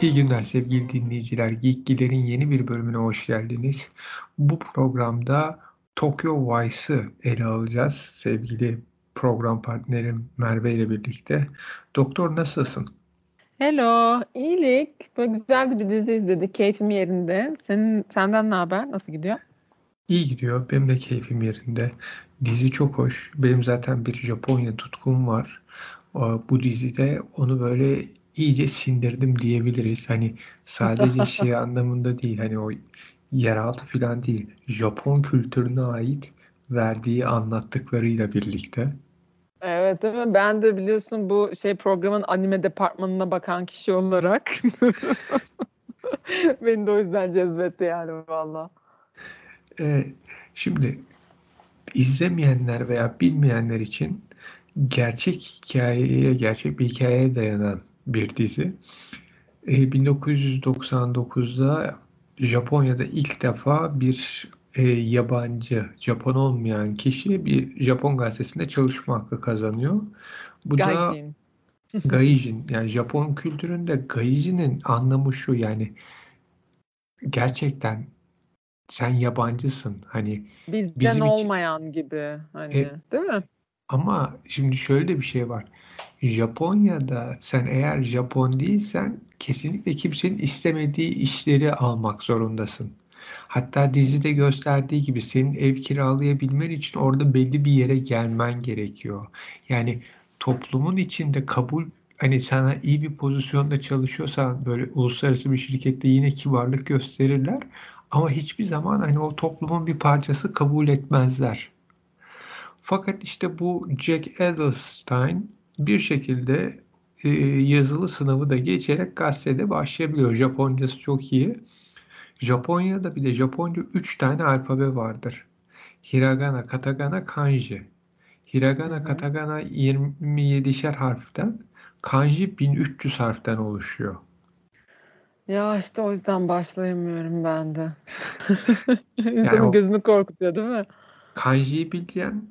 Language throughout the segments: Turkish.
İyi günler sevgili dinleyiciler. Geekgiler'in yeni bir bölümüne hoş geldiniz. Bu programda Tokyo Vice'ı ele alacağız sevgili program partnerim Merve ile birlikte. Doktor nasılsın? Hello, iyilik. Böyle güzel bir dizi izledik. Keyfim yerinde. Senin senden ne haber? Nasıl gidiyor? İyi gidiyor. Benim de keyfim yerinde. Dizi çok hoş. Benim zaten bir Japonya tutkum var. Bu dizide onu böyle iyice sindirdim diyebiliriz. Hani sadece şey anlamında değil. Hani o yeraltı falan değil. Japon kültürüne ait verdiği anlattıklarıyla birlikte. Evet değil mi? Ben de biliyorsun bu şey programın anime departmanına bakan kişi olarak beni de o yüzden cezbetti yani valla. Ee, şimdi izlemeyenler veya bilmeyenler için gerçek hikayeye, gerçek bir hikayeye dayanan bir dizi. E, 1999'da Japonya'da ilk defa bir e, yabancı, Japon olmayan kişi bir Japon gazetesinde çalışma hakkı kazanıyor. Bu Gaijin. da Gaijin. Yani Japon kültüründe Gaijin'in anlamı şu yani gerçekten sen yabancısın. Hani bizden bizim olmayan için, gibi hani e, değil mi? Ama şimdi şöyle bir şey var. Japonya'da sen eğer Japon değilsen kesinlikle kimsenin istemediği işleri almak zorundasın. Hatta dizide gösterdiği gibi senin ev kiralayabilmen için orada belli bir yere gelmen gerekiyor. Yani toplumun içinde kabul hani sana iyi bir pozisyonda çalışıyorsan böyle uluslararası bir şirkette yine kibarlık gösterirler ama hiçbir zaman hani o toplumun bir parçası kabul etmezler. Fakat işte bu Jack Edelstein bir şekilde e, yazılı sınavı da geçerek gazetede başlayabiliyor. Japoncası çok iyi. Japonya'da bir de Japonca 3 tane alfabe vardır. Hiragana, katakana, kanji. Hiragana, katakana 27'şer harften, kanji 1300 harften oluşuyor. Ya işte o yüzden başlayamıyorum ben de. yani gözümü korkutuyor değil mi? Kanjiyi bilen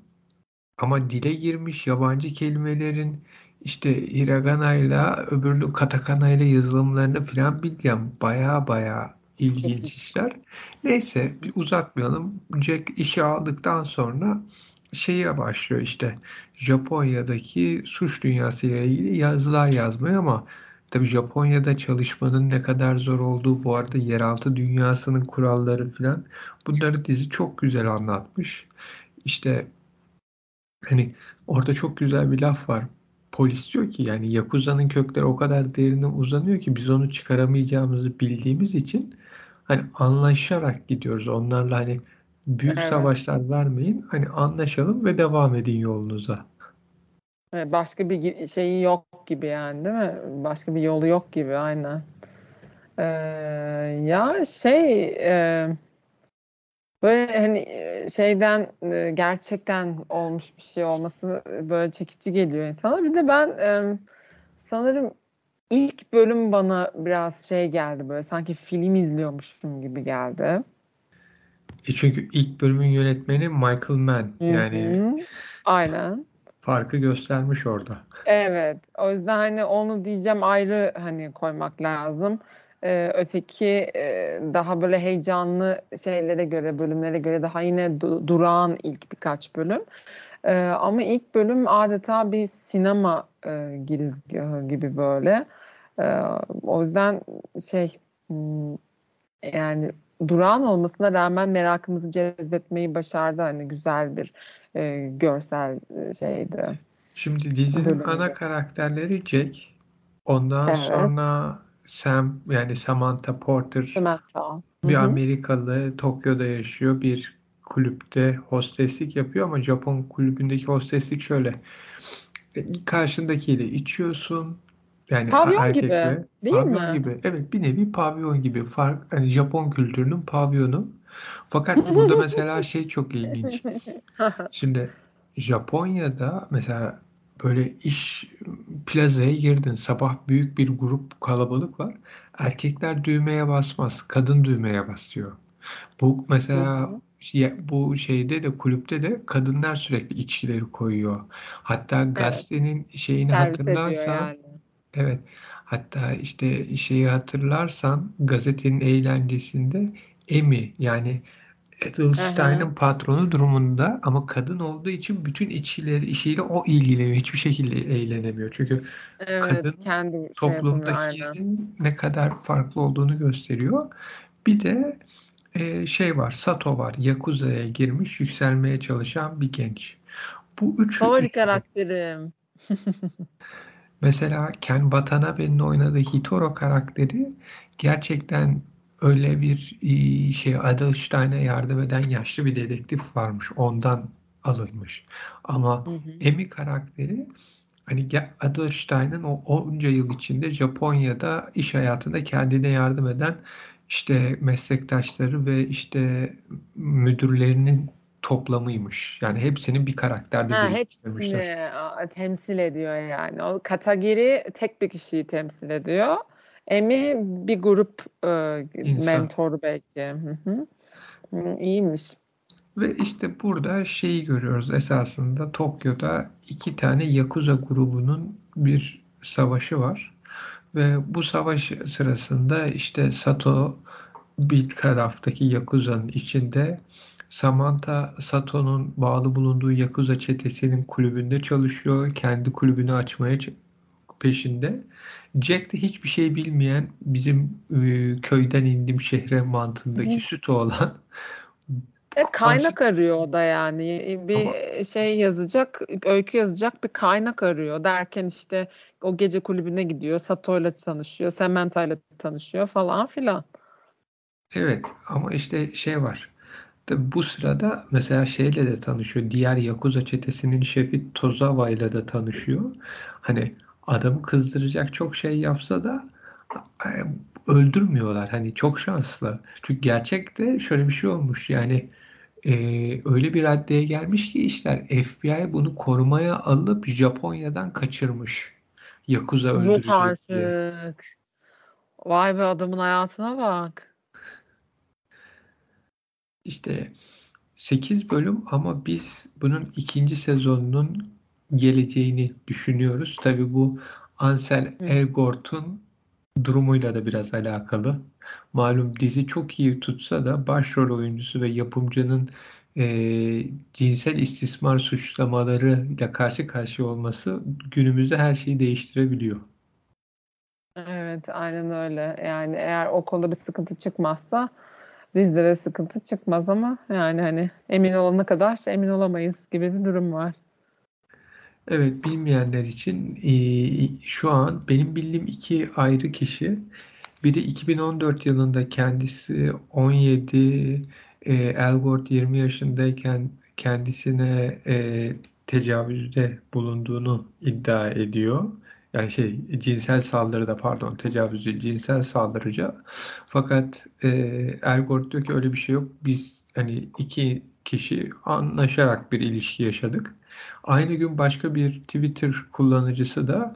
ama dile girmiş yabancı kelimelerin işte hiragana'yla öbürlü katakana'yla yazılımlarını falan bileceğim. Baya baya ilginç işler. Neyse bir uzatmayalım. Jack işi aldıktan sonra şeye başlıyor işte Japonya'daki suç dünyası ile ilgili yazılar yazmaya ama tabii Japonya'da çalışmanın ne kadar zor olduğu bu arada yeraltı dünyasının kuralları falan bunları dizi çok güzel anlatmış. İşte Hani orada çok güzel bir laf var. Polis diyor ki yani Yakuza'nın kökleri o kadar derine uzanıyor ki biz onu çıkaramayacağımızı bildiğimiz için hani anlaşarak gidiyoruz. Onlarla hani büyük Evet. savaşlar vermeyin. Hani anlaşalım ve devam edin yolunuza. başka bir şeyi yok gibi yani değil mi? Başka bir yolu yok gibi aynen. Ee, ya şey e, Böyle hani şeyden gerçekten olmuş bir şey olması böyle çekici geliyor insana. Bir de ben sanırım ilk bölüm bana biraz şey geldi böyle sanki film izliyormuşum gibi geldi. E çünkü ilk bölümün yönetmeni Michael Mann. Yani Hı hı. Aynen. farkı göstermiş orada. Evet. O yüzden hani onu diyeceğim ayrı hani koymak lazım. Ee, öteki e, daha böyle heyecanlı şeylere göre, bölümlere göre daha yine du- durağan ilk birkaç bölüm. Ee, ama ilk bölüm adeta bir sinema e, girizgahı gibi böyle. Ee, o yüzden şey hmm, yani durağan olmasına rağmen merakımızı cezbetmeyi başardı. Hani güzel bir e, görsel şeydi. Şimdi dizinin ana karakterleri Jack. Ondan evet. sonra Sam yani Samantha Porter Samantha. bir Amerikalı Tokyo'da yaşıyor. Bir kulüpte hosteslik yapıyor ama Japon kulübündeki hosteslik şöyle. E, karşındakiyle içiyorsun. Yani pavyon erkekle. gibi. Değil pavyon mi? gibi. Evet bir nevi pavyon gibi. Fark, hani Japon kültürünün pavyonu. Fakat burada mesela şey çok ilginç. Şimdi Japonya'da mesela böyle iş plazaya girdin. Sabah büyük bir grup kalabalık var. Erkekler düğmeye basmaz. Kadın düğmeye basıyor. Bu mesela bu şeyde de kulüpte de kadınlar sürekli içkileri koyuyor. Hatta gazetenin şeyini Servis hatırlarsan yani. evet Hatta işte şeyi hatırlarsan gazetenin eğlencesinde Emi yani Edelstein'ın patronu durumunda ama kadın olduğu için bütün işleri işiyle o ilgileniyor. Hiçbir şekilde eğlenemiyor. Çünkü Evet, kadın kendi şey toplumdaki aynen. yerin ne kadar farklı olduğunu gösteriyor. Bir de e, şey var, Sato var. Yakuza'ya girmiş, yükselmeye çalışan bir genç. Bu üçü Favori üçü- karakterim. Mesela Ken Watanabe'nin oynadığı Hitoro karakteri gerçekten öyle bir e, şey Adelstein'e yardım eden yaşlı bir dedektif varmış. Ondan alınmış. Ama Hı hı. Emi karakteri hani Adelstein'ın o onca yıl içinde Japonya'da iş hayatında kendine yardım eden işte meslektaşları ve işte müdürlerinin toplamıymış. Yani hepsinin bir karakterde Ha, birleştirmişler. hepsini temsil ediyor yani. O Katagiri tek bir kişiyi temsil ediyor. Emi bir grup e, İnsan. mentor belki. Hı hı. İyiymiş. Ve işte burada şeyi görüyoruz esasında Tokyo'da iki tane Yakuza grubunun bir savaşı var. Ve bu savaş sırasında işte Sato bir taraftaki Yakuza'nın içinde Samantha Sato'nun bağlı bulunduğu Yakuza çetesinin kulübünde çalışıyor. Kendi kulübünü açmaya peşinde. Jack de hiçbir şey bilmeyen bizim e, köyden indim şehre mantığındaki Hı. sütü olan E, kaynak arıyor o da yani. Bir Ama- şey yazacak, öykü yazacak bir kaynak arıyor derken işte o gece kulübüne gidiyor, Sato'yla tanışıyor, Samantha'yla tanışıyor falan filan. Evet ama işte şey var. Tabii bu sırada mesela şeyle de tanışıyor. Diğer Yakuza çetesinin şefi Tozawa ile de tanışıyor. Hani adamı kızdıracak çok şey yapsa da e, öldürmüyorlar. Hani çok şanslı. Çünkü gerçekte şöyle bir şey olmuş. Yani e, öyle bir raddeye gelmiş ki işler FBI bunu korumaya alıp Japonya'dan kaçırmış. Yakuza Yok öldürecek diye. artık. Vay be adamın hayatına bak. İşte 8 bölüm ama biz bunun ikinci sezonunun geleceğini düşünüyoruz. Tabii bu Ansel. Elgort'un durumuyla da biraz alakalı. Malum dizi çok iyi tutsa da başrol oyuncusu ve yapımcının eee, cinsel istismar suçlamalarıyla karşı karşıya olması günümüzde her şeyi değiştirebiliyor. Evet, aynen öyle. Yani eğer o konuda bir sıkıntı çıkmazsa dizide de sıkıntı çıkmaz ama yani hani emin olana kadar emin olamayız gibi bir durum var. Evet, bilmeyenler için şu an benim bildiğim iki ayrı kişi. Biri 2014 yılında kendisi 17, eee Elgort 20 yaşındayken kendisine tecavüzde bulunduğunu iddia ediyor. Yani şey cinsel saldırıda pardon tecavüz cinsel saldırıcı. Fakat eee Elgort diyor ki öyle bir şey yok. Biz hani iki kişi anlaşarak bir ilişki yaşadık. Aynı gün başka bir Twitter kullanıcısı da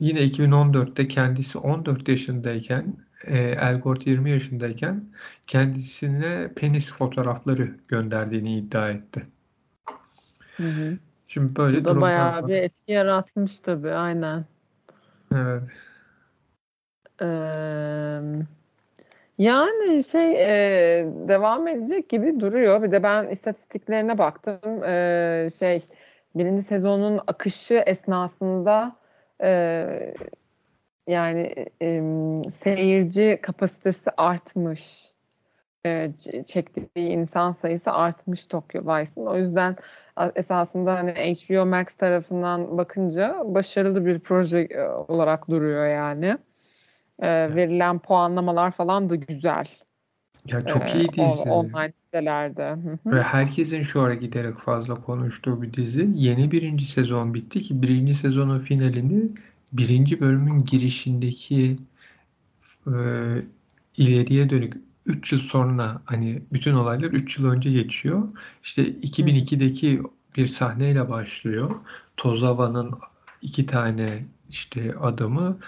yine 2014'te kendisi 14 yaşındayken e, Elgort 20 yaşındayken kendisine penis fotoğrafları gönderdiğini iddia etti. Hı hı. Şimdi böyle Bu da bayağı var. bir etki yaratmış tabii, aynen. Evet. Eee, yani şey eee, devam edecek gibi duruyor. Bir de ben istatistiklerine baktım. Eee, şey birinci sezonun akışı esnasında eee, yani em, seyirci kapasitesi artmış. Ç- çektiği insan sayısı artmış Tokyo Vice'ın. O yüzden esasında hani HBO Max tarafından bakınca başarılı bir proje e, olarak duruyor yani. Ee, verilen puanlamalar falan da güzel. Ya çok Ee, iyi dizi. online sitelerde. Ve herkesin şu ara giderek fazla konuştuğu bir dizi. Yeni birinci sezon bitti ki birinci sezonun finalini birinci bölümün girişindeki e, ileriye dönük 3 yıl sonra hani bütün olaylar 3 yıl önce geçiyor. İşte 2002'deki bir sahneyle başlıyor. Tozawa'nın iki tane işte adamı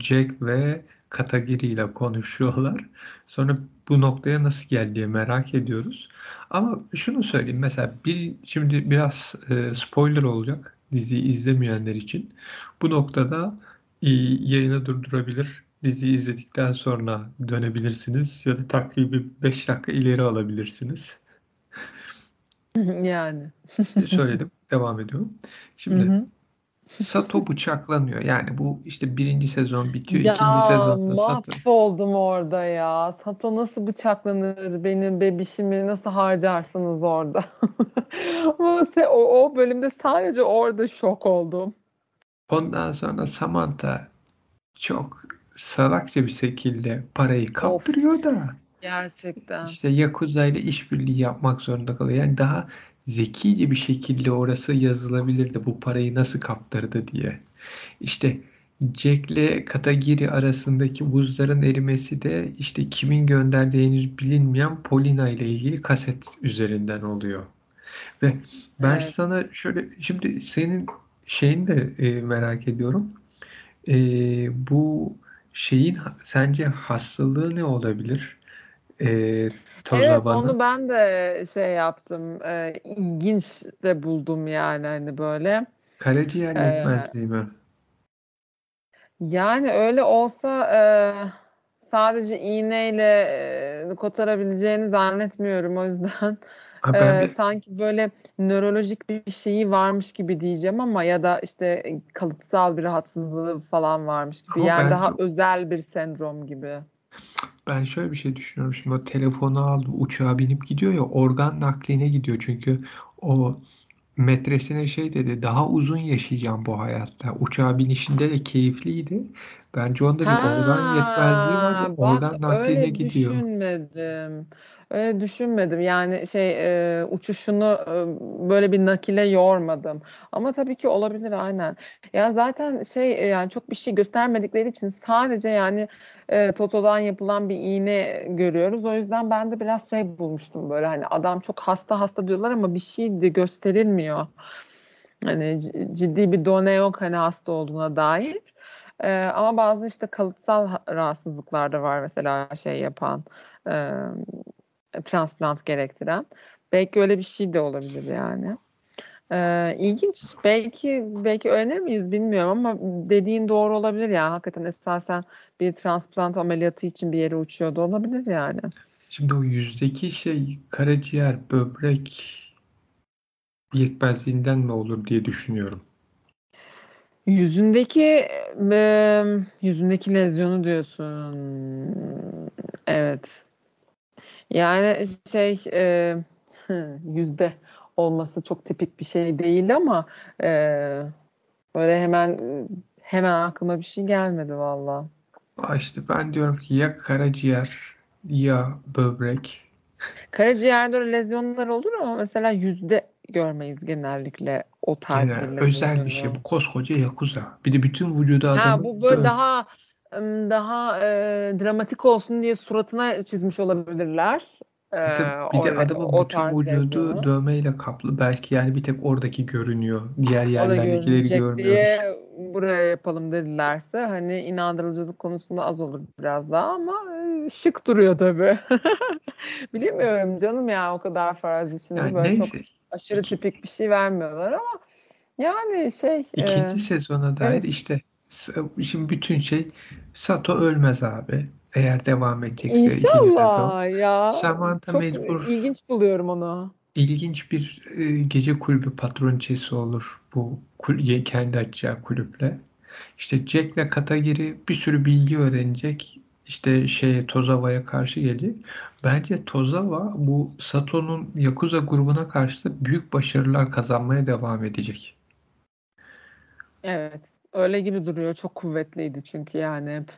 Jack ve Katagiri ile konuşuyorlar. Sonra bu noktaya nasıl geldiği merak ediyoruz. Ama şunu söyleyeyim mesela bir şimdi biraz e, spoiler olacak diziyi izlemeyenler için. Bu noktada yayını durdurabilir. Diziyi izledikten sonra dönebilirsiniz ya da takribi 5 dakika ileri alabilirsiniz. Yani. Söyledim. Devam ediyorum. Şimdi Hı hı. Sato bıçaklanıyor. Yani bu işte birinci sezon bitiyor. Ya ikinci sezonda Sato. mahvoldum orada ya. Sato nasıl bıçaklanır? Benim bebişimi nasıl harcarsınız orada? o, o o bölümde sadece orada şok oldum. Ondan sonra Samantha çok salakça bir şekilde parayı kaptırıyor da Gerçekten. işte Yakuza ile işbirliği yapmak zorunda kalıyor. Yani daha zekice bir şekilde orası yazılabilirdi bu parayı nasıl kaptırdı diye. İşte Jack ile Katagiri arasındaki buzların erimesi de işte kimin gönderdiği henüz bilinmeyen Polina ile ilgili kaset üzerinden oluyor. Ve ben Evet. sana şöyle şimdi senin şeyini de e, merak ediyorum. E, bu şeyin sence hastalığı ne olabilir? E, Evet Tozaba'nın. onu ben de şey yaptım. E, ilginç de buldum yani hani böyle. Karaciğer Ee, yetmezliği mi? Yani öyle olsa e, sadece iğneyle e, kotarabileceğini zannetmiyorum. O yüzden Ha, ben e, bir sanki böyle nörolojik bir şeyi varmış gibi diyeceğim ama ya da işte kalıtsal bir rahatsızlığı falan varmış gibi. ama Yani ben daha özel bir sendrom gibi. Ben şöyle bir şey düşünüyorum. Şimdi o telefonu aldı, uçağa binip gidiyor ya organ nakline gidiyor. Çünkü o metresine şey dedi daha uzun yaşayacağım bu hayatta. Uçağa binişinde de keyifliydi. Bence onda bir organ yetmezliği var. Ha, bak organ nakline öyle gidiyor. düşünmedim. Öyle düşünmedim. Yani şey e, uçuşunu e, böyle bir nakile yormadım. Ama tabii ki olabilir aynen. Ya zaten şey e, yani çok bir şey göstermedikleri için sadece yani e, Toto'dan yapılan bir iğne görüyoruz. O yüzden ben de biraz şey bulmuştum böyle hani adam çok hasta hasta diyorlar ama bir şey de gösterilmiyor. Hani ciddi bir done yok hani hasta olduğuna dair. Ee, ama bazı işte kalıtsal ha- rahatsızlıklar da var mesela şey yapan e, transplant gerektiren. Belki öyle bir şey de olabilir yani. Ee, ilginç. Belki belki öğrenir miyiz bilmiyorum ama dediğin doğru olabilir ya. Hakikaten esasen bir transplant ameliyatı için bir yere uçuyordu olabilir yani. Şimdi o yüzdeki şey karaciğer, böbrek yetmezliğinden mi olur diye düşünüyorum. Yüzündeki e, yüzündeki lezyonu diyorsun. Evet. Yani şey e, yüzde olması çok tipik bir şey değil ama e, böyle hemen hemen aklıma bir şey gelmedi valla. İşte ben diyorum ki ya karaciğer ya böbrek. Karaciğerde lezyonlar olur ama mesela yüzde görmeyiz genellikle o tarz Gene bir özel bir şey. Bu koskoca Yakuza. Bir de bütün vücudu Ha adamın bu böyle daha daha e, dramatik olsun diye suratına çizmiş olabilirler. E, Bir de, bir de le- adamın o bütün vücudu lezyonu. dövmeyle kaplı. Belki yani bir tek oradaki görünüyor. Diğer yerlerdekileri görmüyoruz. diye buraya yapalım dedilerse hani inandırıcılık konusunda az olur biraz daha ama e, şık duruyor tabii. Bilemiyorum canım ya o kadar farazi şimdi Yani böyle çok neyse. aşırı İki, tipik bir şey vermiyorlar ama yani şey e, ikinci sezona dair evet işte şimdi bütün şey Sato ölmez abi. Eğer devam edecekse. İnşallah ya Samantha çok mecbur ilginç buluyorum onu. ilginç bir e, gece kulübü patronçesi olur bu kul- kendi açacağı kulüple. İşte Jack'le Katagiri bir sürü bilgi öğrenecek. İşte şeye Tozawa'ya karşı gelecek. Bence Tozawa bu Sato'nun Yakuza grubuna karşı da büyük başarılar kazanmaya devam edecek. Evet öyle gibi duruyor çok kuvvetliydi çünkü yani hep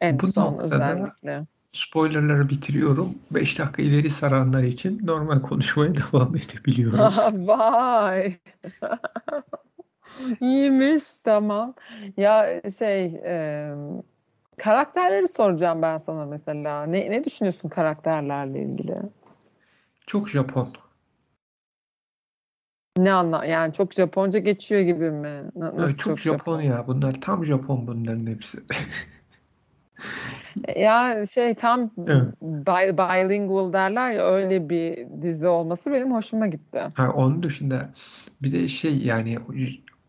en Bu son özellikle. spoilerları bitiriyorum. 5 dakika ileri saranlar için normal konuşmaya devam edebiliyoruz. Vay. İyiymiş tamam. Ya şey e, karakterleri soracağım ben sana mesela. Ne ne düşünüyorsun karakterlerle ilgili? Çok Japon. Ne anla yani çok Japonca geçiyor gibi mi? Nasıl çok çok Japon Japon? ya. Bunlar tam Japon bunların hepsi. Ya şey tam Evet. bi- bilingual derler ya öyle bir dizi olması benim hoşuma gitti. Ha, onun dışında bir de şey yani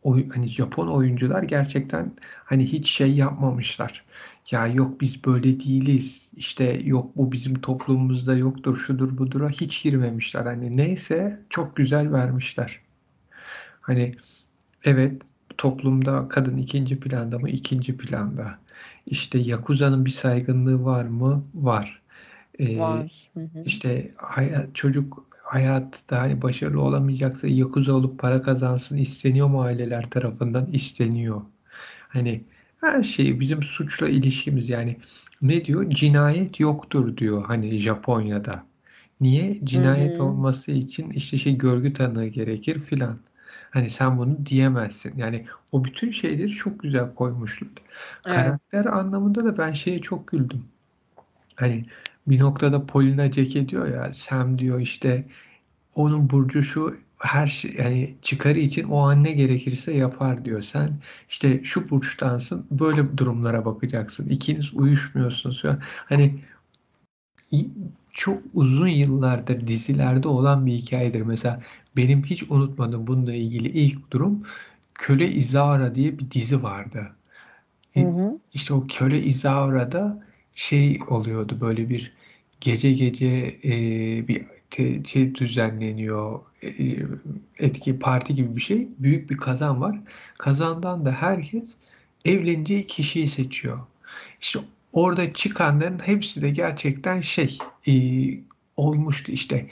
oy, hani Japon oyuncular gerçekten hani hiç şey yapmamışlar. Ya yok biz böyle değiliz. İşte yok bu bizim toplumumuzda yoktur, şudur budura hiç girmemişler. Hani neyse çok güzel vermişler. Hani evet toplumda kadın ikinci planda mı? İkinci planda. İşte Yakuza'nın bir saygınlığı var mı? Var. Ee, Var. Hı hı. işte hayat, çocuk hayatta hani başarılı olamayacaksa Yakuza olup para kazansın isteniyor mu aileler tarafından? İsteniyor. Hani her şey bizim suçla ilişkimiz yani ne diyor? Cinayet yoktur diyor hani Japonya'da. Niye? Cinayet hı. olması için işte şey görgü tanığı gerekir filan. Hani sen bunu diyemezsin. Yani o bütün şeyleri çok güzel koymuşlar. Evet. Karakter anlamında da ben şeye çok güldüm. Hani bir noktada Polina Jack'e diyor ya Sam diyor işte onun burcu şu her şey yani çıkarı için o an ne gerekirse yapar diyor. Sen işte şu burçtansın böyle durumlara bakacaksın. İkiniz uyuşmuyorsunuz falan. Hani çok uzun yıllardır dizilerde olan bir hikayedir. Mesela benim hiç unutmadığım bununla ilgili ilk durum Köle Izaura diye bir dizi vardı. Hı hı. İşte o Köle Izaura'da şey oluyordu böyle bir gece gece e, bir te, şey düzenleniyor e, etki parti gibi bir şey büyük bir kazan var kazandan da herkes evleneceği kişiyi seçiyor işte orada çıkanların hepsi de gerçekten şey e, olmuştu işte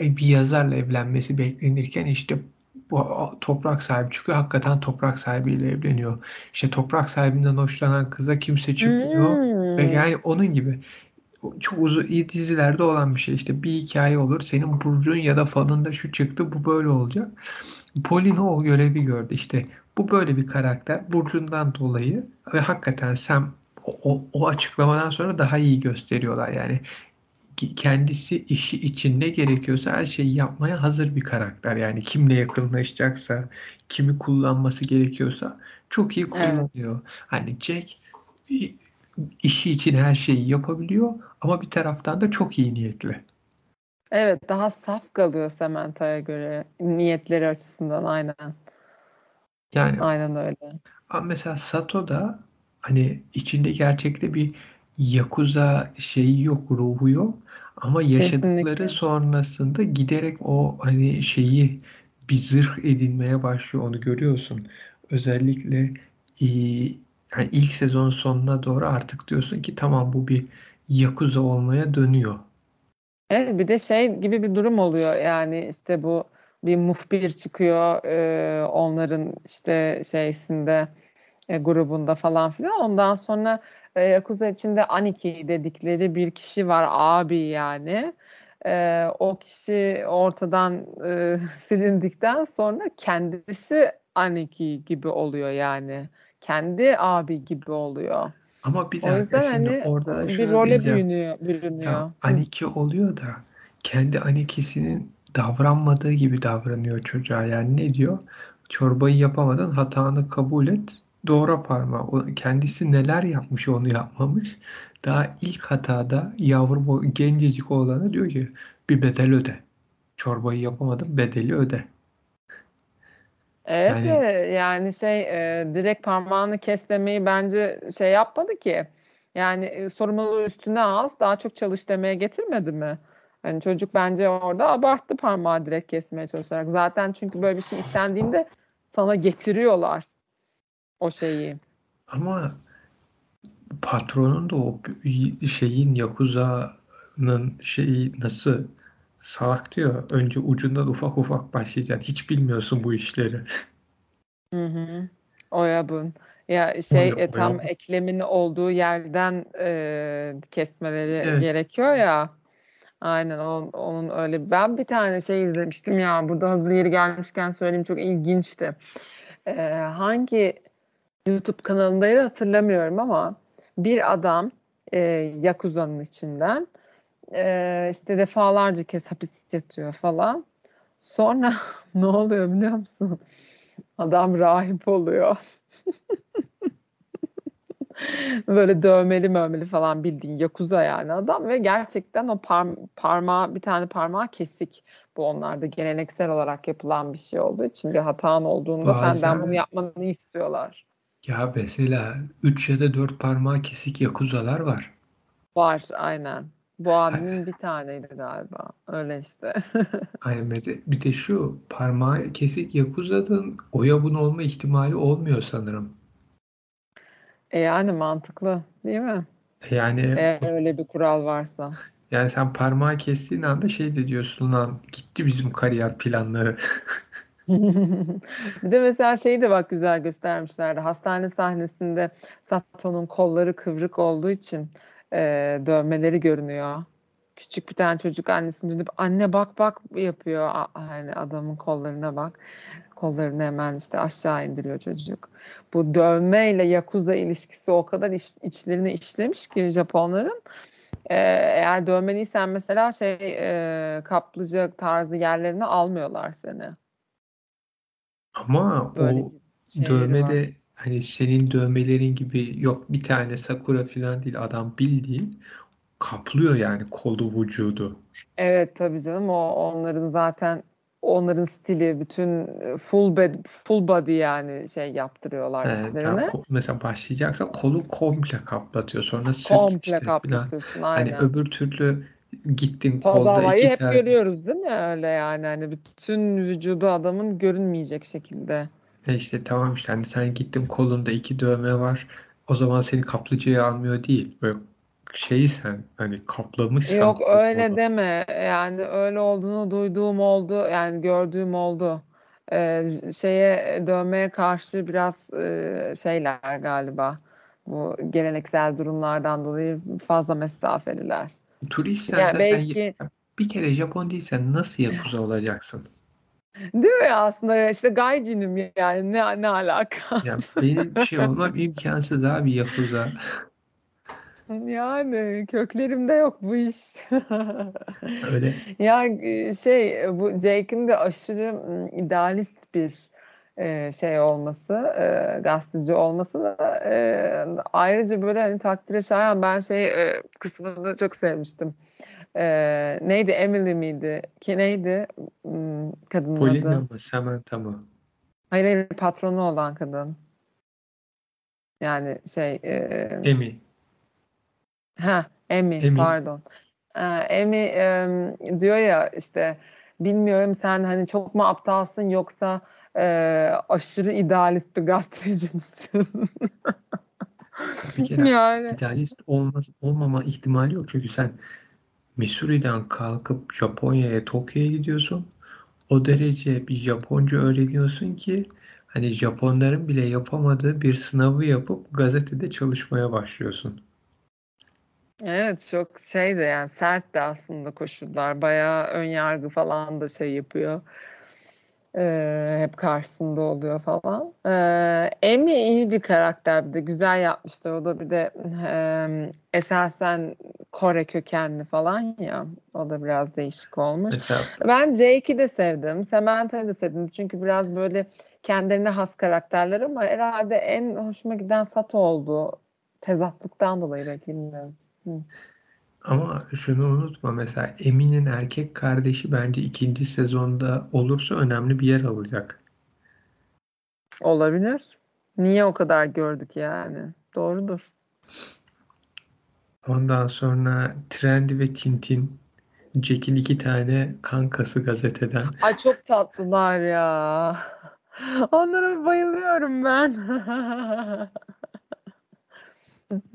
e, bir yazarla evlenmesi beklenirken işte bu toprak sahibi çıkıyor. Hakikaten toprak sahibiyle evleniyor. İşte toprak sahibinden hoşlanan kıza kimse çıkmıyor. Ve Hmm. yani onun gibi çok uzun iyi dizilerde olan bir şey. İşte bir hikaye olur. Senin burcun ya da falında şu çıktı. Bu böyle olacak. Pauline o görevi gördü. İşte bu böyle bir karakter. Burcundan dolayı ve hakikaten Sam o, o, o açıklamadan sonra daha iyi gösteriyorlar. Yani kendisi işi için ne gerekiyorsa her şeyi yapmaya hazır bir karakter. Yani kimle yakınlaşacaksa, kimi kullanması gerekiyorsa çok iyi kullanıyor. Evet. Hani Jack işi için her şeyi yapabiliyor ama bir taraftan da çok iyi niyetli. Evet, daha saf kalıyor Samantha'ya göre niyetleri açısından aynen. Yani aynen öyle. Ama mesela Sato da hani içinde gerçekte bir Yakuza şeyi yok, ruhu yok. Ama yaşadıkları Kesinlikle. sonrasında giderek o hani şeyi bir zırh edinmeye başlıyor. Onu görüyorsun. Özellikle e, yani ilk sezon sonuna doğru artık diyorsun ki tamam bu bir Yakuza olmaya dönüyor. Evet bir de şey gibi bir durum oluyor. Yani işte bu bir muhbir çıkıyor e, onların işte şeysinde e, grubunda falan filan. Ondan sonra e, Yakuza içinde Aniki dedikleri bir kişi var abi yani. E, o kişi ortadan e, silindikten sonra kendisi Aniki gibi oluyor yani kendi abi gibi oluyor. Ama bir dakika şimdi hani orada da bir role diyeceğim. bürünüyor. bürünüyor. Ya Aniki oluyor da kendi Aniki'sinin davranmadığı gibi davranıyor çocuğa. Yani ne diyor? Çorbayı yapamadın hatanı kabul et. Doğra parmağı. O, kendisi neler yapmış onu yapmamış. Daha ilk hatada yavrum o gencecik oğlana diyor ki bir bedel öde. Çorbayı yapamadın bedeli öde. Evet Yani de yani şey e, direkt parmağını kes demeyi bence şey yapmadı ki. Yani e, sorumluluğu üstüne al, daha çok çalış demeye getirmedi mi? Yani çocuk bence orada abarttı parmağı direkt kesmeye çalışarak. Zaten çünkü böyle bir şey istendiğinde sana getiriyorlar o şeyi. ama patronun da o şeyin Yakuza'nın şeyi nasıl salak diyor. Önce ucundan ufak ufak başlayacaksın. Hiç bilmiyorsun bu işleri. Hı hı. Oyabun. Ya şey e, tam eklemin olduğu yerden e, kesmeleri Evet. gerekiyor ya. Aynen onun, onun öyle. Ben bir tane şey izlemiştim ya. Burada hazır yeri gelmişken söyleyeyim çok ilginçti. Ee, hangi YouTube kanalındaydı hatırlamıyorum ama bir adam e, Yakuza'nın içinden e, işte defalarca kez hapis yatıyor falan. Sonra ne oluyor biliyor musun? Adam rahip oluyor. Böyle dövmeli mövmeli falan bildiğin yakuza yani adam ve gerçekten o par parmağı bir tane parmağı kesik. Bu onlarda geleneksel olarak yapılan bir şey olduğu için bir hatan olduğunda Bazen- senden bunu yapmanı istiyorlar. Ya mesela 3 ya da 4 parmağı kesik yakuzalar var. Var aynen. Bu abinin bir taneydi galiba. Öyle işte. Aynen bir de, şu parmağı kesik yakuzanın oya bunu olma ihtimali olmuyor sanırım. E yani mantıklı değil mi? Yani Eğer öyle bir kural varsa. yani sen parmağı kestiğin anda şey de diyorsun lan gitti bizim kariyer planları. Bir de mesela şeyi de bak güzel göstermişlerdi. Hastane sahnesinde Sato'nun kolları kıvrık olduğu için e, dövmeleri görünüyor. Küçük bir tane çocuk annesine dönüp anne bak bak yapıyor. Hani adamın kollarına bak. Kollarını hemen işte aşağı indiriyor çocuk. Bu dövme ile yakuza ilişkisi o kadar iç, içlerine işlemiş ki Japonların. E, eğer dövmeliysen mesela şey e, kaplıca tarzı yerlerine almıyorlar seni. Ama Böyle o bir şeyleri dövme var. Hani senin dövmelerin gibi yok bir tane sakura falan değil adam bildiğin kaplıyor yani kolu vücudu. Evet tabii canım o onların zaten onların stili bütün full body, full body yani şey yaptırıyorlar Yani üstlerine. mesela başlayacaksa kolu komple kaplatıyor. Sonra sırt Komple işte falan. kaplatıyorsun Hani aynen. öbür türlü gittin kolda Tozavayı iki hep tane görüyoruz değil mi öyle yani hani bütün vücudu adamın görünmeyecek şekilde. E işte tamam işte hani sen gittin kolunda iki dövme var. O zaman seni kaplıcaya almıyor değil. Böyle şeyi sen hani kaplamışsan Yok öyle kolu. deme yani öyle olduğunu duyduğum oldu yani gördüğüm oldu. Ee, şeye dövmeye karşı biraz e, şeyler galiba bu geleneksel durumlardan dolayı fazla mesafeliler. Turistsen Yani zaten belki bir kere Japon değilsen nasıl yakuza olacaksın? Değil mi aslında işte gaijin'im yani ne ne alaka? Ya benim şey olmam imkansız abi yakuza. Yani köklerimde yok bu iş. Öyle Ya e, şey bu Jake'in de aşırı idealist bir e, şey olması, e, gazeteci olması da e, ayrıca böyle hani takdire şayan ben şey e, kısmını çok sevmiştim. E, neydi Emily miydi? Ki neydi m, kadının Polina adı? mı Samantha mı? Hayır hayır patronu olan kadın. Yani şey e, Emi. Ha, Emi, Emi. pardon. Emi em, diyor ya işte bilmiyorum sen hani çok mu aptalsın yoksa e, aşırı idealist bir gazeteci misin? Bir kere Yani idealist olmaz, olmama ihtimali yok. Çünkü sen Missouri'den kalkıp Japonya'ya, Tokyo'ya gidiyorsun. O derece bir Japonca öğreniyorsun ki hani Japonların bile yapamadığı bir sınavı yapıp gazetede çalışmaya başlıyorsun. evet çok şey de yani sert de aslında koşullar. Bayağı ön yargı falan da şey yapıyor. Ee, hep karşısında oluyor falan. Ee, Amy iyi bir karakter bir de güzel yapmışlar. O da bir de em, esasen Kore kökenli falan ya. O da biraz değişik olmuş. Ben Jake'i de sevdim. Samantha'yı da sevdim. Çünkü biraz böyle kendilerine has karakterler ama herhalde en hoşuma giden Sato oldu. Tezatlıktan dolayı belki bilmiyorum. Ama şunu unutma mesela Emi'nin erkek kardeşi bence ikinci sezonda olursa önemli bir yer alacak. Olabilir. Niye o kadar gördük yani? Doğrudur. Ondan sonra Trendy ve Tintin Jack'in iki tane kankası gazeteden. Ay çok tatlılar ya. Onlara bayılıyorum ben.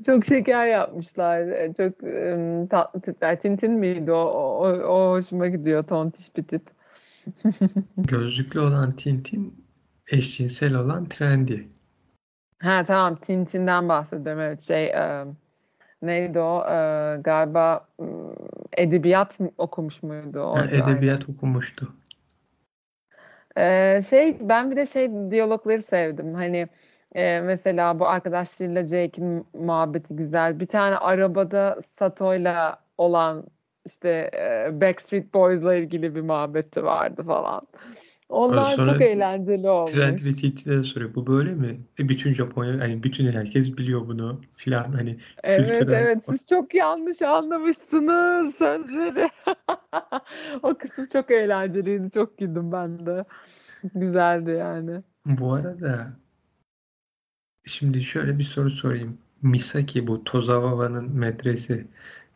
Çok şeker yapmışlar. Çok ım, tatlı tipler. Tintin miydi o? O, o, hoşuma gidiyor. Tontiş bir tip. Gözlüklü olan Tintin, eşcinsel olan Trendy. Ha tamam Tintin'den bahsediyorum. Evet şey e, neydi o? E, galiba m, edebiyat okumuş muydu Ha, orada? Aynen. edebiyat okumuştu. Ee, şey ben bir de şey diyalogları sevdim. Hani e, mesela bu arkadaşlarıyla Jake'in muhabbeti güzel. Bir tane arabada Sato'yla olan işte e, Backstreet Boys'la ilgili bir muhabbeti vardı falan. Onlar Sonra çok eğlenceli Trend ve olmuş. TT'de soruyor. Bu böyle mi? E, bütün Japonya, hani bütün herkes biliyor bunu filan hani Evet kültürel. evet siz çok yanlış anlamışsınız sözleri. O kısım çok eğlenceliydi. Çok güldüm ben de. Güzeldi yani. Bu arada şimdi şöyle bir soru sorayım. Misaki bu Tozawa'nın medresi.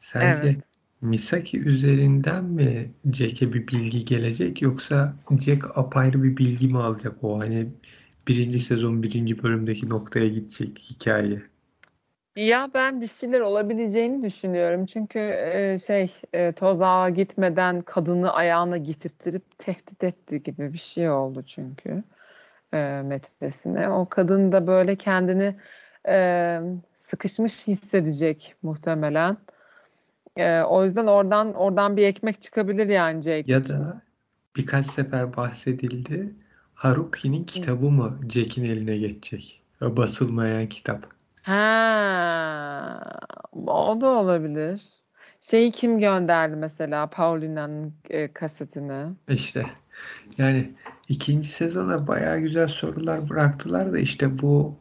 Sence Evet. Misaki üzerinden mi Jack'e bir bilgi gelecek yoksa Jack apayrı bir bilgi mi alacak o hani birinci sezon birinci bölümdeki noktaya gidecek hikaye? Ya ben bir şeyler olabileceğini düşünüyorum. Çünkü e, şey e, Tozağa gitmeden kadını ayağına getirttirip tehdit etti gibi bir şey oldu çünkü e, metresine. O kadın da böyle kendini e, sıkışmış hissedecek muhtemelen. E, o yüzden oradan oradan bir ekmek çıkabilir yani Jake Ya da birkaç sefer bahsedildi. Haruki'nin kitabı mı Jack'in eline geçecek? O basılmayan kitap. Ha, o da olabilir. Şeyi kim gönderdi mesela Paulina'nın e, kasetini? İşte yani ikinci sezona bayağı güzel sorular bıraktılar da işte bu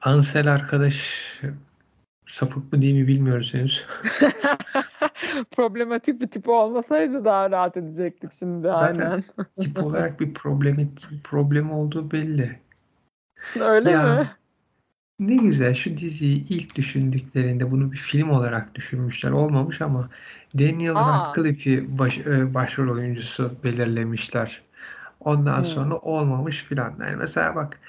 Ansel arkadaş sapık mı değil mi bilmiyoruz henüz. Problematik bir tip olmasaydı daha rahat edecektik şimdi Zaten aynen. tip olarak bir problemi problemi olduğu belli. Öyle Ya mi? Ne güzel şu diziyi ilk düşündüklerinde bunu bir film olarak düşünmüşler. Olmamış ama Daniel Aa. Radcliffe'i baş, e, başrol oyuncusu belirlemişler. Ondan Hmm. sonra olmamış filan. Yani mesela bak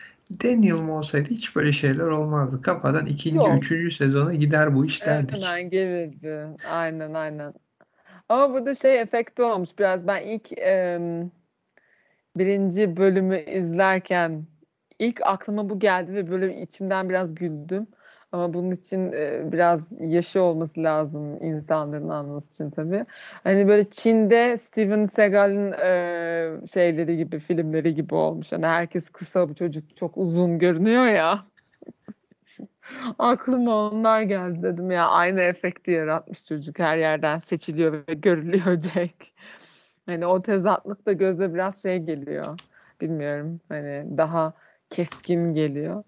Daniel mi olsaydı hiç böyle şeyler olmazdı. Kafadan ikinci, Yok. üçüncü sezona gider bu iş derdik. Hemen gelirdi. Aynen aynen. Ama burada şey efekti olmuş biraz. Ben ilk em, birinci bölümü izlerken ilk aklıma bu geldi ve böyle içimden biraz güldüm. Ama bunun için e, biraz yaşı olması lazım insanların anlaması için tabii. Hani böyle Çin'de Steven Seagal'ın e, şeyleri gibi, filmleri gibi olmuş. Hani herkes kısa, bu çocuk çok uzun görünüyor ya. Aklıma onlar geldi dedim ya aynı efekti yaratmış çocuk her yerden seçiliyor ve görülüyor Jack. Hani o tezatlık da göze biraz şey geliyor. Bilmiyorum hani daha keskin geliyor.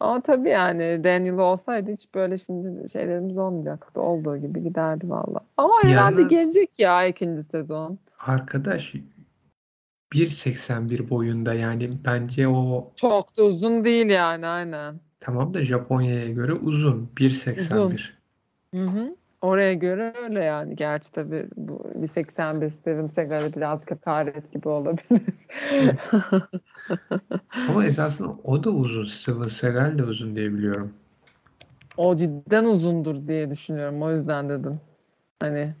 Ama tabii yani Daniel olsaydı hiç böyle şimdi şeylerimiz olmayacaktı. Olduğu gibi giderdi valla. Ama herhalde Yalnız- gelecek ya ikinci sezon. Arkadaş 1.81 boyunda yani bence o Çok da uzun değil yani aynen. tamam da Japonya'ya göre uzun. 1.81. Hı hı. Oraya göre öyle yani. Gerçi tabii bu 1.81 Steven Seagal'e birazcık hakaret gibi olabilir. Ama esasında o da uzun. Steven Seagal de uzun diye biliyorum. O cidden uzundur diye düşünüyorum. O yüzden dedim. Hani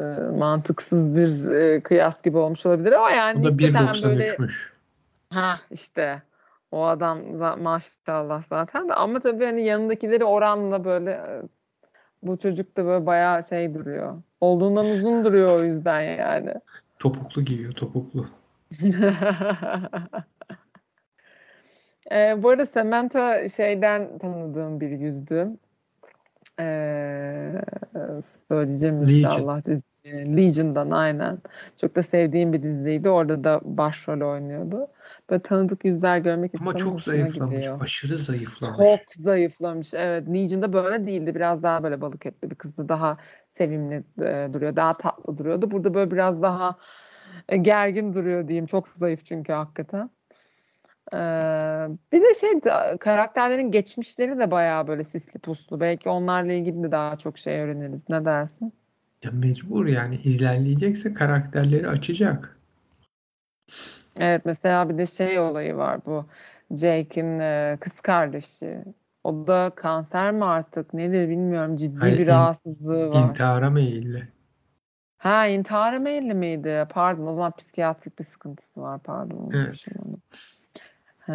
e, mantıksız bir e, kıyas gibi olmuş olabilir ama yani O da nispeten böyle 1.93'müş. ha işte o adam maşallah zaten de ama tabii hani yanındakileri oranla böyle e, bu çocuk da böyle bayağı şey duruyor. Olduğundan uzun duruyor o yüzden yani. Topuklu giyiyor, topuklu. Ee, bu arada Samantha şeyden tanıdığım bir yüzdü. Ee, söyleyeceğim Legion. inşallah. Legion'dan aynen. Çok da sevdiğim bir diziydi. Orada da başrol oynuyordu. Böyle tanıdık yüzler görmek Ama çok zayıflamış. gidiyor. Aşırı zayıflamış. Çok zayıflamış. Evet. Legion'da böyle değildi. Biraz daha böyle balık etli bir kızdı. Daha sevimli e, duruyor. Daha tatlı duruyordu. Burada böyle biraz daha e, gergin duruyor diyeyim. Çok zayıf çünkü hakikaten. Ee, bir de şey karakterlerin geçmişleri de bayağı böyle sisli puslu. Belki onlarla ilgili de daha çok şey öğreniriz. Ne dersin? Ya mecbur yani izlerleyecekse karakterleri açacak. Evet mesela bir de şey olayı var bu. Jake'in e, kız kardeşi. O da kanser mi artık nedir bilmiyorum. Ciddi Hayır, bir in- rahatsızlığı var. İntihara meyilli. Ha intihara meyilli miydi? Pardon o zaman psikiyatrik bir sıkıntısı var. Pardon onu. He.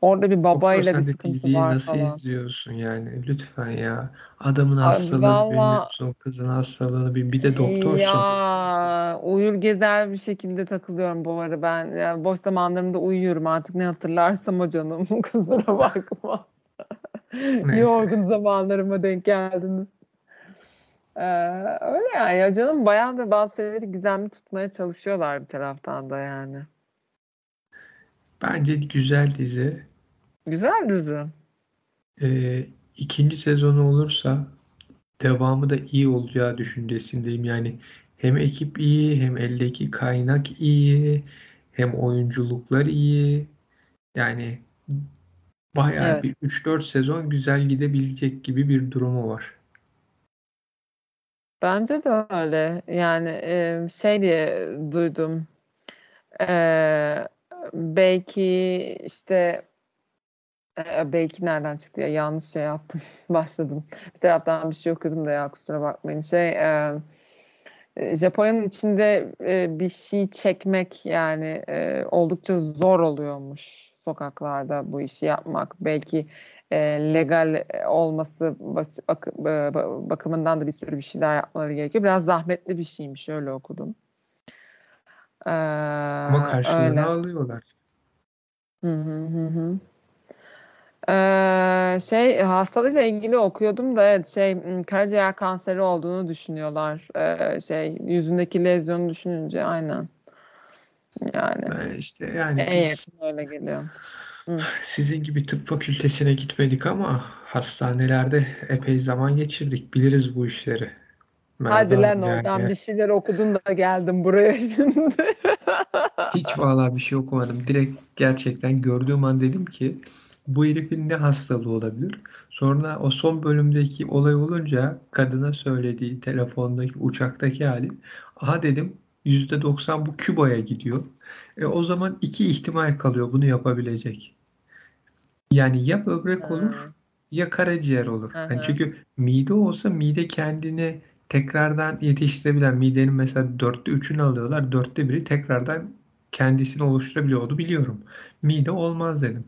Orada bir Doktor babayla sen bir sıkıntı var nasıl falan. izliyorsun yani? Lütfen ya. Adamın hastalığını valla- bilmiyorsun. Kızın hastalığını bil. Bir de doktorsun. Ya uyur gezer bir şekilde takılıyorum bu ara ben. Yani boş zamanlarımda uyuyorum artık ne hatırlarsam o canım. Kusura bakma. Yorgun zamanlarıma denk geldiniz. Ee, öyle yani. Ya canım bayağı da bazı şeyleri gizemli tutmaya çalışıyorlar bir taraftan da yani. Bence güzel dizi. Güzel dizi. Ee, ikinci sezonu olursa devamı da iyi olacağı düşüncesindeyim. Yani hem ekip iyi, hem eldeki kaynak iyi, hem oyunculuklar iyi. Yani bayağı Evet. bir 3-4 sezon güzel gidebilecek gibi bir durumu var. Bence de öyle. Yani e, şey diye duydum. E, belki işte e, belki nereden çıktı ya yanlış şey yaptım. Başladım. Bir taraftan bir şey okudum da ya kusura bakmayın. Şey e, Japonya'nın içinde e, bir şey çekmek yani e, oldukça zor oluyormuş sokaklarda bu işi yapmak. Belki e, legal olması bak- ba- bakımından da bir sürü bir şeyler yapmaları gerekiyor. Biraz zahmetli bir şeymiş öyle okudum. Ee, Ama karşılığını öyle. alıyorlar. Hı hı hı hı. Ee, şey hastalığıyla ilgili okuyordum da evet şey karaciğer kanseri olduğunu düşünüyorlar. Ee, şey yüzündeki lezyonu düşününce aynen. Yani Ben işte yani en biz yakın öyle geliyor. Sizin gibi tıp fakültesine gitmedik ama hastanelerde epey zaman geçirdik. Biliriz bu işleri. Hadi Merve lan Hanım oradan yani bir şeyler okudun da geldim buraya şimdi. hiç vallahi bir şey okumadım. Direkt gerçekten gördüğüm an dedim ki bu herifin ne hastalığı olabilir? Sonra o son bölümdeki olay olunca kadına söylediği telefondaki uçaktaki hali aha dedim %90 bu Küba'ya gidiyor. E o zaman iki ihtimal kalıyor bunu yapabilecek. Yani ya böbrek olur Ha, ya karaciğer olur. hı hı. çünkü mide olsa mide kendini tekrardan yetiştirebilen midenin mesela dörtte üçünü alıyorlar. Dörtte biri tekrardan kendisini oluşturabiliyor. biliyorum. Mide olmaz dedim.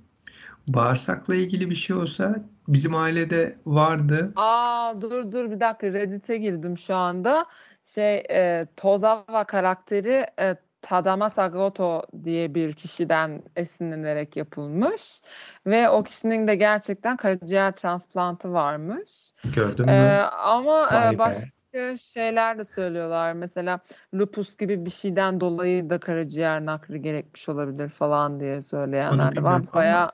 Bağırsakla ilgili bir şey olsa bizim ailede vardı. Aa dur dur bir dakika Reddit'e girdim şu anda. Şey e, Tozawa karakteri e, Tadama Sakamoto diye bir kişiden esinlenerek yapılmış ve o kişinin de gerçekten karaciğer transplantı varmış. Gördün mü? ama Vay e, be. başka şeyler de söylüyorlar. Mesela lupus gibi bir şeyden dolayı da karaciğer nakli gerekmiş olabilir falan diye söyleyenler de var. ama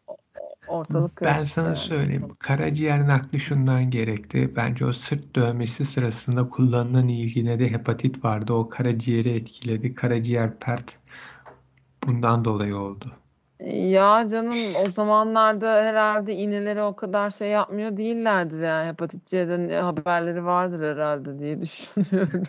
Ortalık ben sana yani. söyleyeyim. Karaciğer nakli şundan gerekti. Bence o sırt dövmesi sırasında kullanılan ilgine de hepatit vardı. O karaciğeri etkiledi. Karaciğer pert bundan dolayı oldu. Ya canım o zamanlarda herhalde iğneleri o kadar şey yapmıyor değillerdir yani hepatit C'den haberleri vardır herhalde diye düşünüyorum.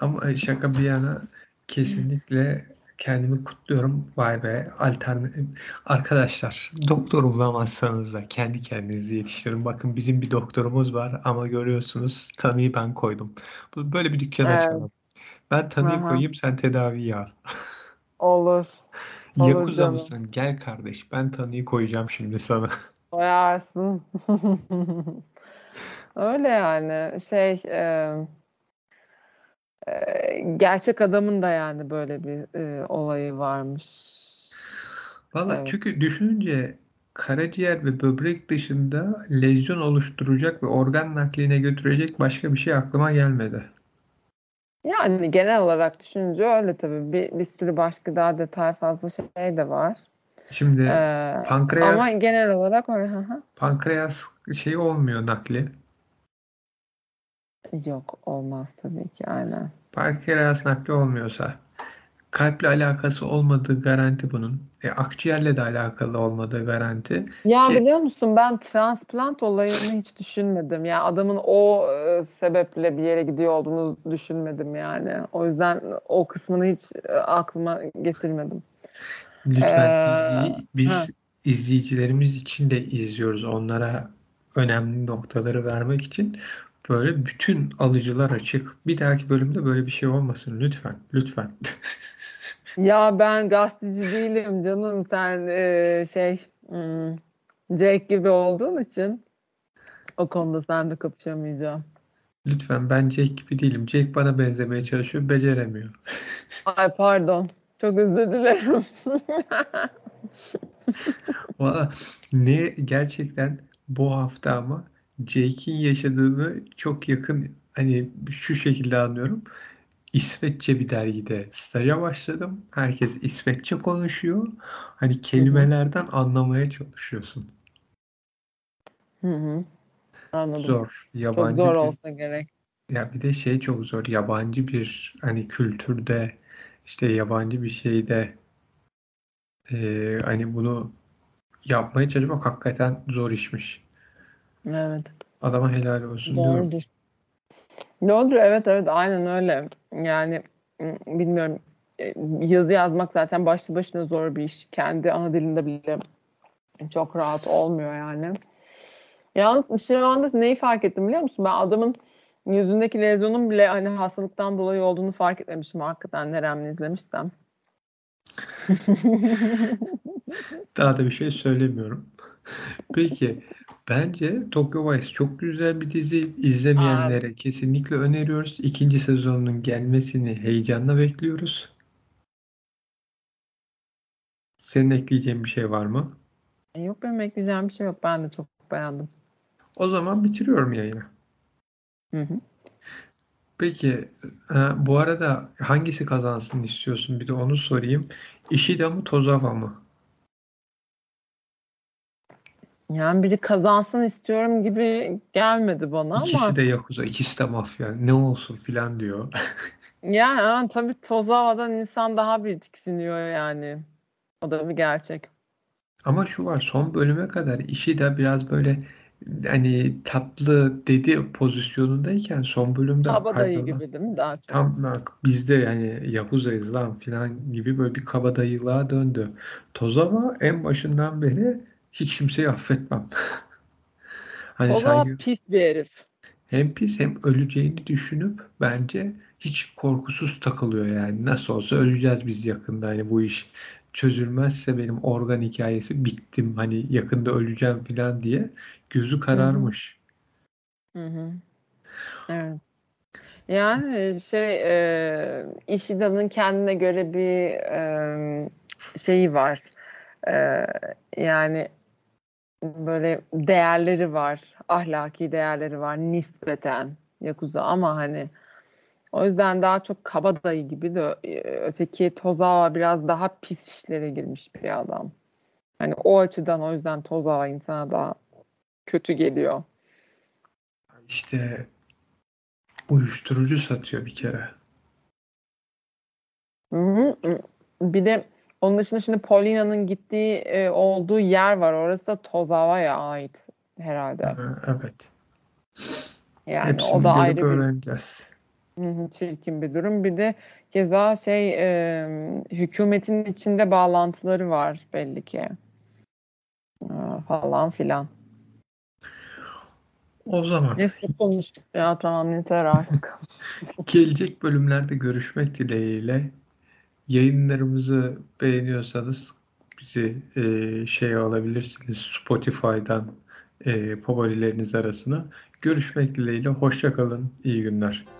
Ama şaka bir yana kesinlikle kendimi kutluyorum. Vay be alternatif. Arkadaşlar doktor bulamazsanız da kendi kendinizi yetiştirin. Bakın bizim bir doktorumuz var ama görüyorsunuz tanıyı ben koydum. Böyle bir dükkan Evet. açalım. Ben tanıyı Aha. koyayım sen tedaviyi al. Olur. Olur Yakuza canım. mısın? Gel kardeş ben tanıyı koyacağım şimdi sana. Koyarsın. Öyle yani şey e, gerçek adamın da yani böyle bir e, olayı varmış. Valla Evet. çünkü düşününce karaciğer ve böbrek dışında lezyon oluşturacak ve organ nakline götürecek başka bir şey aklıma gelmedi. Yani genel olarak düşününce öyle tabii. Bir, bir sürü başka daha detay fazla şey de var. Şimdi Ee, pankreas ama genel olarak öyle. pankreas şey olmuyor nakli. Yok olmaz tabii ki aynen. Pankreas nakli olmuyorsa kalple alakası olmadığı garanti bunun. E, akciğerle de alakalı olmadığı garanti. Ya Ki biliyor musun ben transplant olayını hiç düşünmedim. Ya adamın o e, sebeple bir yere gidiyor olduğunu düşünmedim yani. O yüzden o kısmını hiç e, aklıma getirmedim. lütfen Ee, diziyi biz ha. izleyicilerimiz için de izliyoruz. Onlara önemli noktaları vermek için böyle bütün alıcılar açık. Bir dahaki bölümde böyle bir şey olmasın lütfen. Lütfen. Ya ben gazeteci değilim canım. Sen e, şey hmm, Jake gibi olduğun için o konuda seninle kapışamayacağım. Lütfen ben Jake gibi değilim. Jake bana benzemeye çalışıyor, beceremiyor. Ay pardon. Çok özür dilerim. Valla ne gerçekten bu hafta ama Jake'in yaşadığını çok yakın hani şu şekilde anlıyorum. İsveççe bir dergide staja başladım. Herkes İsveççe konuşuyor. Hani kelimelerden anlamaya çalışıyorsun. Hı hı. Anladım. Zor. Çok Yabancı zor bir olsa gerek. ya bir de şey çok zor. Yabancı bir hani kültürde işte yabancı bir şeyde eee, hani bunu yapmaya çalışmak hakikaten zor işmiş. Evet. Adama helal olsun diyorum. Doğrudur. Doğrudur. Evet evet aynen öyle. Yani bilmiyorum. E, Yazı yazmak zaten başlı başına zor bir iş. Kendi ana dilinde bile çok rahat olmuyor yani. Yalnız şu anda neyi fark ettim biliyor musun? Ben adamın yüzündeki lezyonun bile hani hastalıktan dolayı olduğunu fark etmemişim hakikaten neremle izlemişsem. Daha da bir şey söylemiyorum. Peki bence Tokyo Vice çok güzel bir dizi. İzlemeyenlere kesinlikle öneriyoruz. İkinci sezonunun gelmesini heyecanla bekliyoruz. Senin ekleyeceğin bir şey var mı? Yok benim ekleyeceğim bir şey yok. Ben de çok beğendim. O zaman bitiriyorum yayını. Hı hı. Peki e, bu arada hangisi kazansın istiyorsun? Bir de onu sorayım. Ishida mı Tozawa mı? Yani biri kazansın istiyorum gibi gelmedi bana ama İkisi de Yakuza, ikisi de mafya. Ne olsun filan diyor. yani tabii Tozawa'dan insan daha bir tiksiniyor yani. O da bir gerçek. Ama şu var son bölüme kadar Ishida biraz böyle hani tatlı dedi pozisyonundayken son bölümde Kabadayı gibi değil mi daha çok? tam bak bizde yani Yakuza'yız lan filan gibi böyle bir kabadayılığa döndü. Tozawa en başından beri hiç kimseyi affetmem. Hani Tozawa sanki pis bir herif. hem pis hem öleceğini düşünüp bence hiç korkusuz takılıyor yani. Nasıl olsa öleceğiz biz yakında. Hani bu iş çözülmezse benim organ hikayesi bittim. Hani yakında öleceğim falan diye gözü kararmış. Hı hı. Evet. Yani şey e, Ishida'nın kendine göre bir e, şeyi var. E, yani böyle değerleri var. Ahlaki değerleri var nispeten Yakuza ama hani o yüzden daha çok kabadayı gibi de e, öteki Tozawa biraz daha pis işlere girmiş bir adam. Hani o açıdan o yüzden Tozawa insana daha kötü geliyor. İşte uyuşturucu satıyor bir kere. Hı hı. Bir de onun dışında şimdi Paulina'nın gittiği e, olduğu yer var. Orası da Tozawa'ya ait herhalde. Ha, Evet. Yani Hepsini o da ayrı bir öğreneceğiz. Çirkin bir durum. Bir de keza şey e, hükümetin içinde bağlantıları var belli ki. E, falan filan. O zaman Neyse konuştuk ya tamam yeter artık. gelecek bölümlerde görüşmek dileğiyle yayınlarımızı beğeniyorsanız bizi e, şey alabilirsiniz Spotify'dan e, favorileriniz arasına. Görüşmek dileğiyle. Hoşça kalın. İyi günler.